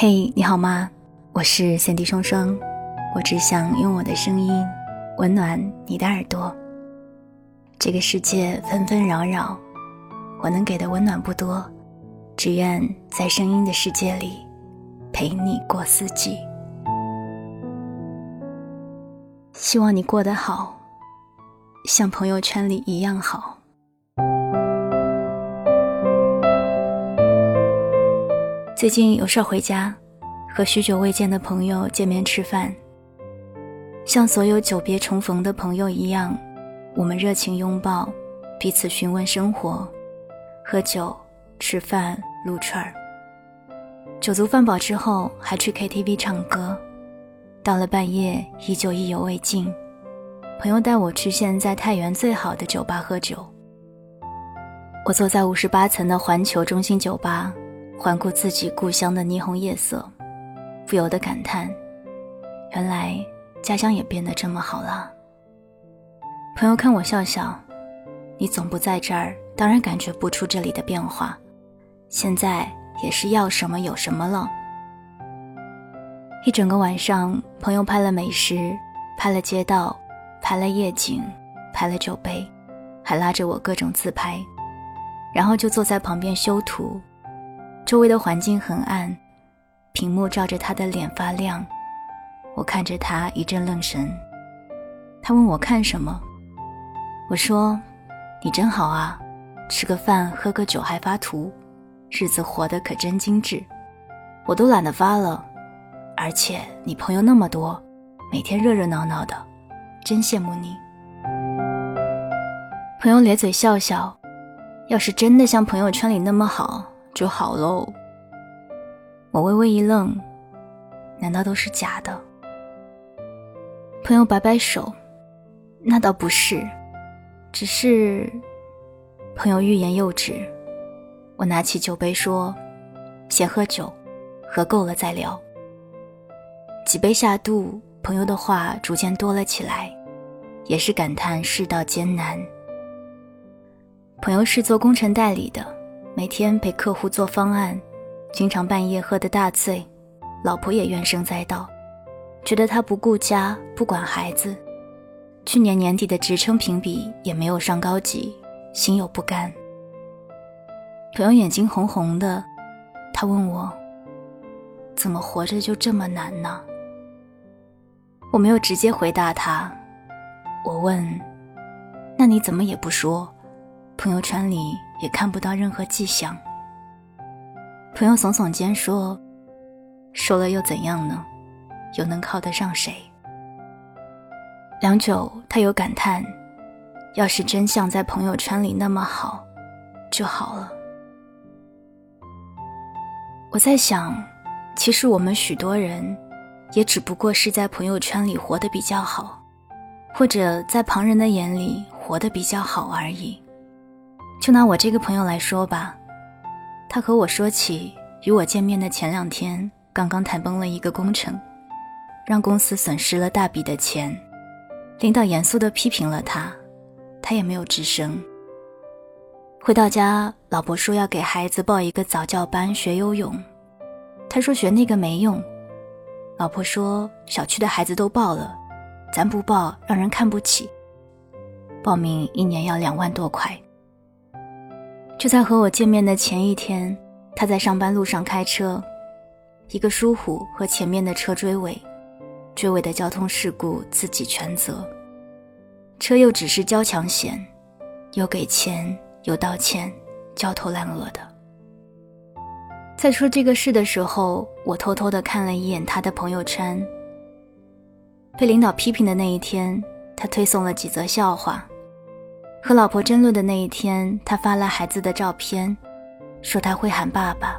嘿，你好吗？我是三 D 双双，我只想用我的声音温暖你的耳朵。这个世界纷纷扰扰，我能给的温暖不多，只愿在声音的世界里陪你过四季。希望你过得好，像朋友圈里一样好。最近有事儿回家，和许久未见的朋友见面吃饭。像所有久别重逢的朋友一样，我们热情拥抱，彼此询问生活，喝酒、吃饭、撸串儿。酒足饭饱之后，还去 KTV 唱歌。到了半夜，依旧意犹未尽。朋友带我去现在太原最好的酒吧喝酒。我坐在五十八层的环球中心酒吧。环顾自己故乡的霓虹夜色，不由得感叹：原来家乡也变得这么好了。朋友看我笑笑：“你总不在这儿，当然感觉不出这里的变化。现在也是要什么有什么了。”一整个晚上，朋友拍了美食，拍了街道，拍了夜景，拍了酒杯，还拉着我各种自拍，然后就坐在旁边修图。周围的环境很暗，屏幕照着他的脸发亮。我看着他一阵愣神。他问我看什么，我说：“你真好啊，吃个饭喝个酒还发图，日子活得可真精致。我都懒得发了，而且你朋友那么多，每天热热闹闹的，真羡慕你。”朋友咧嘴笑笑，要是真的像朋友圈里那么好。就好喽。我微微一愣，难道都是假的？朋友摆摆手，那倒不是，只是……朋友欲言又止。我拿起酒杯说：“先喝酒，喝够了再聊。”几杯下肚，朋友的话逐渐多了起来，也是感叹世道艰难。朋友是做工程代理的。每天陪客户做方案，经常半夜喝得大醉，老婆也怨声载道，觉得他不顾家不管孩子。去年年底的职称评比也没有上高级，心有不甘。朋友眼睛红红的，他问我：“怎么活着就这么难呢？”我没有直接回答他，我问：“那你怎么也不说？朋友圈里？”也看不到任何迹象。朋友耸耸肩说：“说了又怎样呢？又能靠得上谁？”良久，他有感叹：“要是真像在朋友圈里那么好，就好了。”我在想，其实我们许多人，也只不过是在朋友圈里活得比较好，或者在旁人的眼里活得比较好而已。就拿我这个朋友来说吧，他和我说起与我见面的前两天，刚刚谈崩了一个工程，让公司损失了大笔的钱，领导严肃地批评了他，他也没有吱声。回到家，老婆说要给孩子报一个早教班学游泳，他说学那个没用，老婆说小区的孩子都报了，咱不报让人看不起，报名一年要两万多块。就在和我见面的前一天，他在上班路上开车，一个疏忽和前面的车追尾，追尾的交通事故自己全责。车又只是交强险，有给钱有道歉，焦头烂额的。在说这个事的时候，我偷偷的看了一眼他的朋友圈。被领导批评的那一天，他推送了几则笑话。和老婆争论的那一天，他发了孩子的照片，说他会喊爸爸。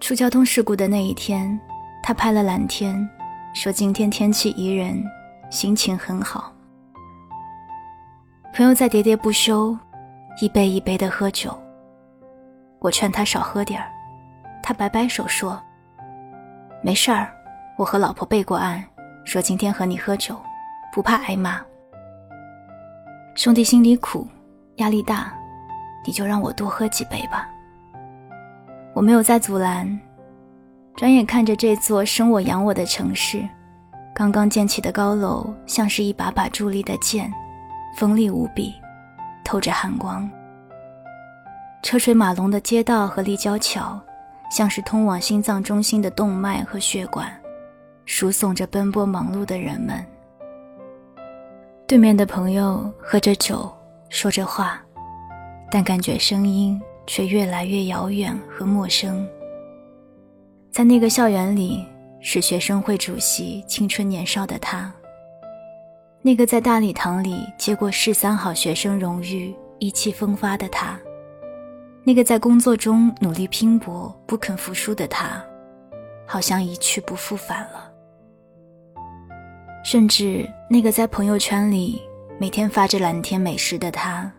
出交通事故的那一天，他拍了蓝天，说今天天气宜人，心情很好。朋友在喋喋不休，一杯一杯的喝酒。我劝他少喝点儿，他摆摆手说：“没事儿，我和老婆备过案，说今天和你喝酒，不怕挨骂。”兄弟心里苦，压力大，你就让我多喝几杯吧。我没有再阻拦，转眼看着这座生我养我的城市，刚刚建起的高楼像是一把把伫立的剑，锋利无比，透着寒光。车水马龙的街道和立交桥，像是通往心脏中心的动脉和血管，输送着奔波忙碌的人们。对面的朋友喝着酒，说着话，但感觉声音却越来越遥远和陌生。在那个校园里，是学生会主席青春年少的他；那个在大礼堂里接过市三好学生荣誉、意气风发的他。那个在工作中努力拼搏、不肯服输的他，好像一去不复返了。甚至那个在朋友圈里每天发着蓝天美食的他，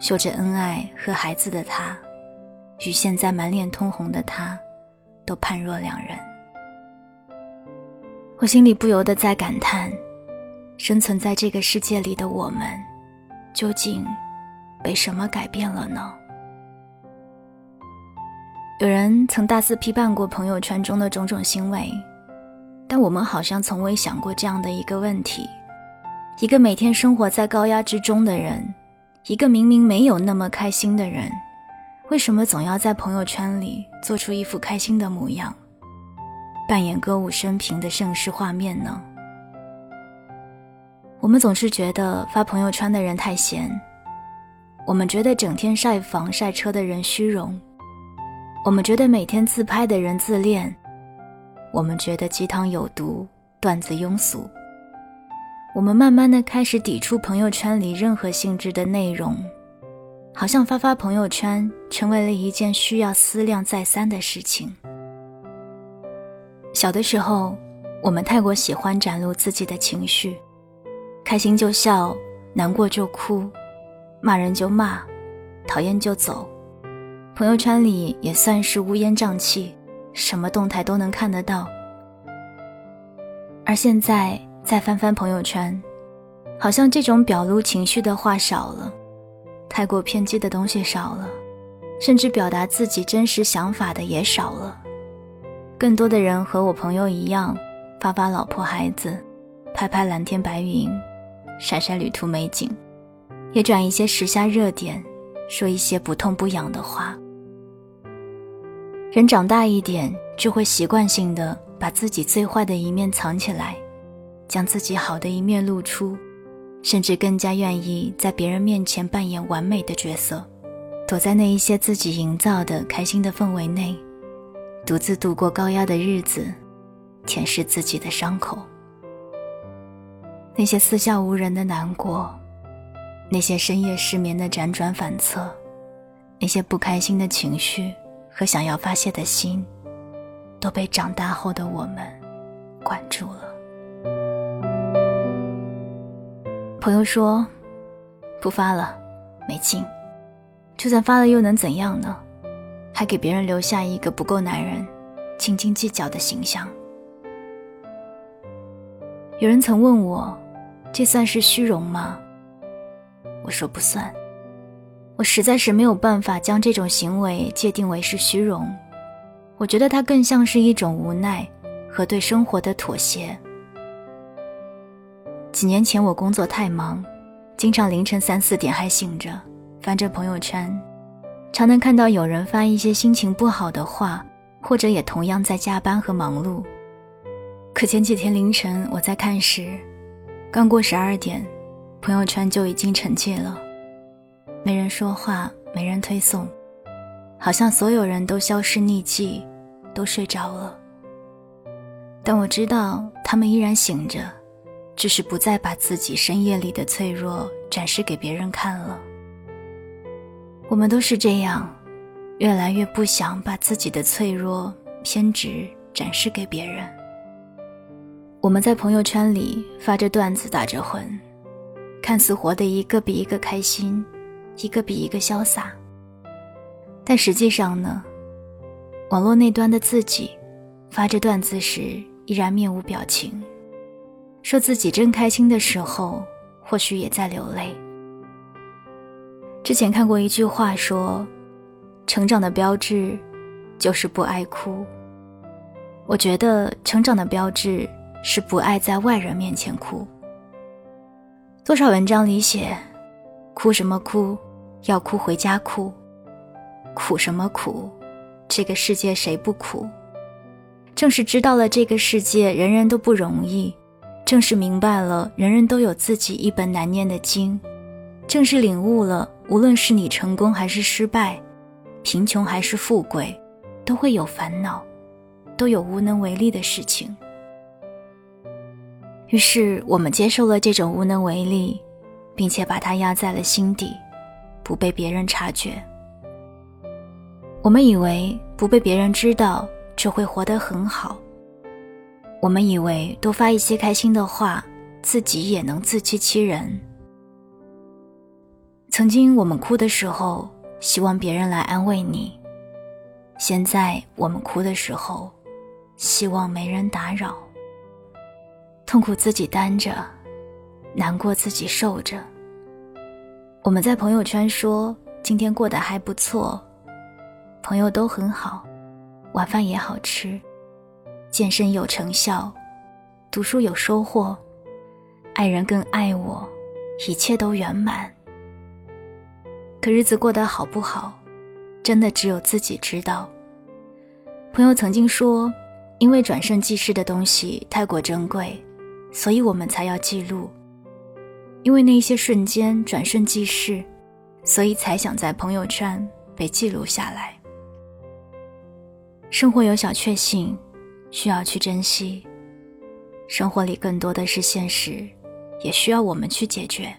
秀着恩爱和孩子的他，与现在满脸通红的他，都判若两人。我心里不由得在感叹：生存在这个世界里的我们，究竟被什么改变了呢？有人曾大肆批判过朋友圈中的种种行为，但我们好像从未想过这样的一个问题：一个每天生活在高压之中的人，一个明明没有那么开心的人，为什么总要在朋友圈里做出一副开心的模样，扮演歌舞升平的盛世画面呢？我们总是觉得发朋友圈的人太闲，我们觉得整天晒房晒车的人虚荣。我们觉得每天自拍的人自恋，我们觉得鸡汤有毒，段子庸俗。我们慢慢的开始抵触朋友圈里任何性质的内容，好像发发朋友圈成为了一件需要思量再三的事情。小的时候，我们太过喜欢展露自己的情绪，开心就笑，难过就哭，骂人就骂，讨厌就走。朋友圈里也算是乌烟瘴气，什么动态都能看得到。而现在再翻翻朋友圈，好像这种表露情绪的话少了，太过偏激的东西少了，甚至表达自己真实想法的也少了。更多的人和我朋友一样，发发老婆孩子，拍拍蓝天白云，晒晒旅途美景，也转一些时下热点，说一些不痛不痒的话。人长大一点，就会习惯性的把自己最坏的一面藏起来，将自己好的一面露出，甚至更加愿意在别人面前扮演完美的角色，躲在那一些自己营造的开心的氛围内，独自度过高压的日子，舔舐自己的伤口。那些四下无人的难过，那些深夜失眠的辗转反侧，那些不开心的情绪。和想要发泄的心，都被长大后的我们管住了。朋友说：“不发了，没劲。就算发了，又能怎样呢？还给别人留下一个不够男人、斤斤计较的形象。”有人曾问我：“这算是虚荣吗？”我说：“不算。”我实在是没有办法将这种行为界定为是虚荣，我觉得它更像是一种无奈和对生活的妥协。几年前我工作太忙，经常凌晨三四点还醒着，翻着朋友圈，常能看到有人发一些心情不好的话，或者也同样在加班和忙碌。可前几天凌晨我在看时，刚过十二点，朋友圈就已经沉寂了。没人说话，没人推送，好像所有人都消失匿迹，都睡着了。但我知道，他们依然醒着，只是不再把自己深夜里的脆弱展示给别人看了。我们都是这样，越来越不想把自己的脆弱、偏执展示给别人。我们在朋友圈里发着段子，打着混，看似活得一个比一个开心。一个比一个潇洒，但实际上呢，网络那端的自己，发着段子时依然面无表情，说自己真开心的时候，或许也在流泪。之前看过一句话说，成长的标志，就是不爱哭。我觉得成长的标志是不爱在外人面前哭。多少文章里写，哭什么哭，要哭回家哭，苦什么苦，这个世界谁不苦？正是知道了这个世界人人都不容易，正是明白了人人都有自己一本难念的经，正是领悟了无论是你成功还是失败，贫穷还是富贵，都会有烦恼，都有无能为力的事情。于是我们接受了这种无能为力，并且把它压在了心底，不被别人察觉。我们以为不被别人知道。就会活得很好。我们以为多发一些开心的话，自己也能自欺欺人。曾经我们哭的时候，希望别人来安慰你；现在我们哭的时候，希望没人打扰。痛苦自己担着，难过自己受着。我们在朋友圈说今天过得还不错，朋友都很好。晚饭也好吃，健身有成效，读书有收获，爱人更爱我，一切都圆满。可日子过得好不好，真的只有自己知道。朋友曾经说，因为转瞬即逝的东西太过珍贵，所以我们才要记录。因为那些瞬间转瞬即逝，所以才想在朋友圈被记录下来。生活有小确幸，需要去珍惜；生活里更多的是现实，也需要我们去解决。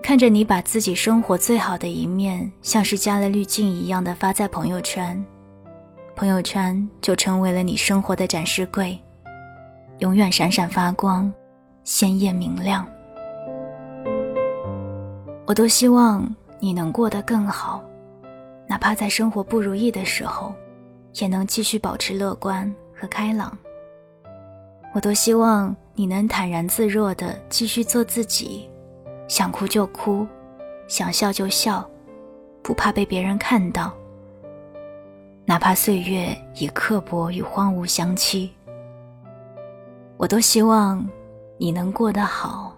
看着你把自己生活最好的一面，像是加了滤镜一样的发在朋友圈，朋友圈就成为了你生活的展示柜，永远闪闪发光，鲜艳明亮。我都希望你能过得更好。哪怕在生活不如意的时候，也能继续保持乐观和开朗。我多希望你能坦然自若的继续做自己，想哭就哭，想笑就笑，不怕被别人看到。哪怕岁月以刻薄与荒芜相欺，我都希望你能过得好，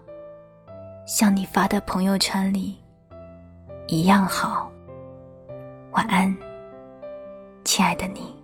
像你发的朋友圈里一样好。晚安，亲爱的你。